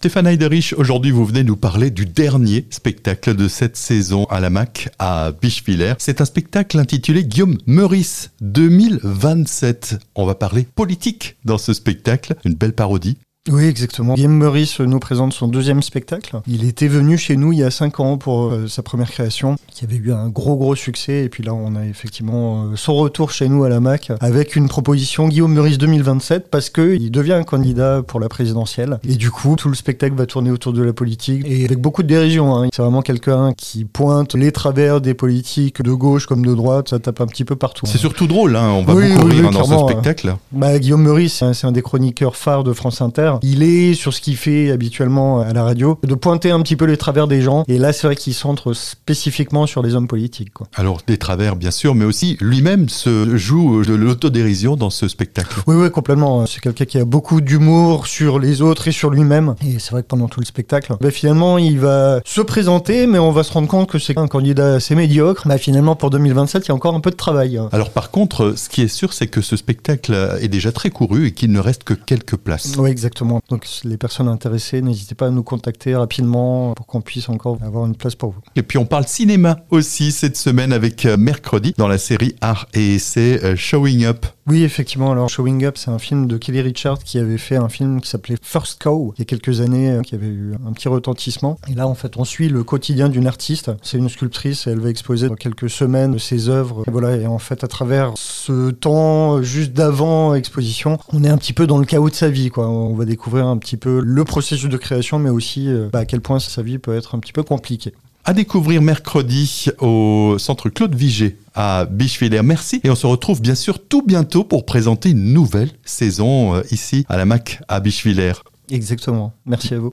Stéphane Heiderich, aujourd'hui vous venez nous parler du dernier spectacle de cette saison à la MAC à Bichevillers. C'est un spectacle intitulé Guillaume Meurice 2027. On va parler politique dans ce spectacle, une belle parodie. Oui, exactement. Guillaume Meurice nous présente son deuxième spectacle. Il était venu chez nous il y a cinq ans pour euh, sa première création, qui avait eu un gros gros succès. Et puis là, on a effectivement euh, son retour chez nous à la MAC avec une proposition Guillaume Meurice 2027 parce que il devient un candidat pour la présidentielle. Et du coup, tout le spectacle va tourner autour de la politique et avec beaucoup de dérision. Hein. C'est vraiment quelqu'un qui pointe les travers des politiques de gauche comme de droite. Ça tape un petit peu partout. C'est surtout drôle. Hein. On va beaucoup rire dans ce spectacle. Bah, Guillaume Meurice, c'est un des chroniqueurs phares de France Inter. Il est sur ce qu'il fait habituellement à la radio, de pointer un petit peu les travers des gens. Et là, c'est vrai qu'il centre spécifiquement sur les hommes politiques. Quoi. Alors, des travers, bien sûr, mais aussi lui-même se joue de l'autodérision dans ce spectacle. Oui, oui, complètement. C'est quelqu'un qui a beaucoup d'humour sur les autres et sur lui-même. Et c'est vrai que pendant tout le spectacle, bah, finalement, il va se présenter, mais on va se rendre compte que c'est un candidat assez médiocre. Bah, finalement, pour 2027, il y a encore un peu de travail. Alors, par contre, ce qui est sûr, c'est que ce spectacle est déjà très couru et qu'il ne reste que quelques places. Oui, exactement. Donc les personnes intéressées, n'hésitez pas à nous contacter rapidement pour qu'on puisse encore avoir une place pour vous. Et puis on parle cinéma aussi cette semaine avec euh, mercredi dans la série Art et Essai euh, Showing Up. Oui, effectivement. Alors, Showing Up, c'est un film de Kelly Richard qui avait fait un film qui s'appelait First Cow il y a quelques années, euh, qui avait eu un petit retentissement. Et là, en fait, on suit le quotidien d'une artiste. C'est une sculptrice et elle va exposer dans quelques semaines ses œuvres. Et voilà. Et en fait, à travers ce temps juste d'avant exposition, on est un petit peu dans le chaos de sa vie, quoi. On va découvrir un petit peu le processus de création, mais aussi euh, bah, à quel point sa vie peut être un petit peu compliquée à découvrir mercredi au centre Claude Vigée à Bichevillers. Merci et on se retrouve bien sûr tout bientôt pour présenter une nouvelle saison euh, ici à la MAC à Bichevillers. Exactement. Merci à vous.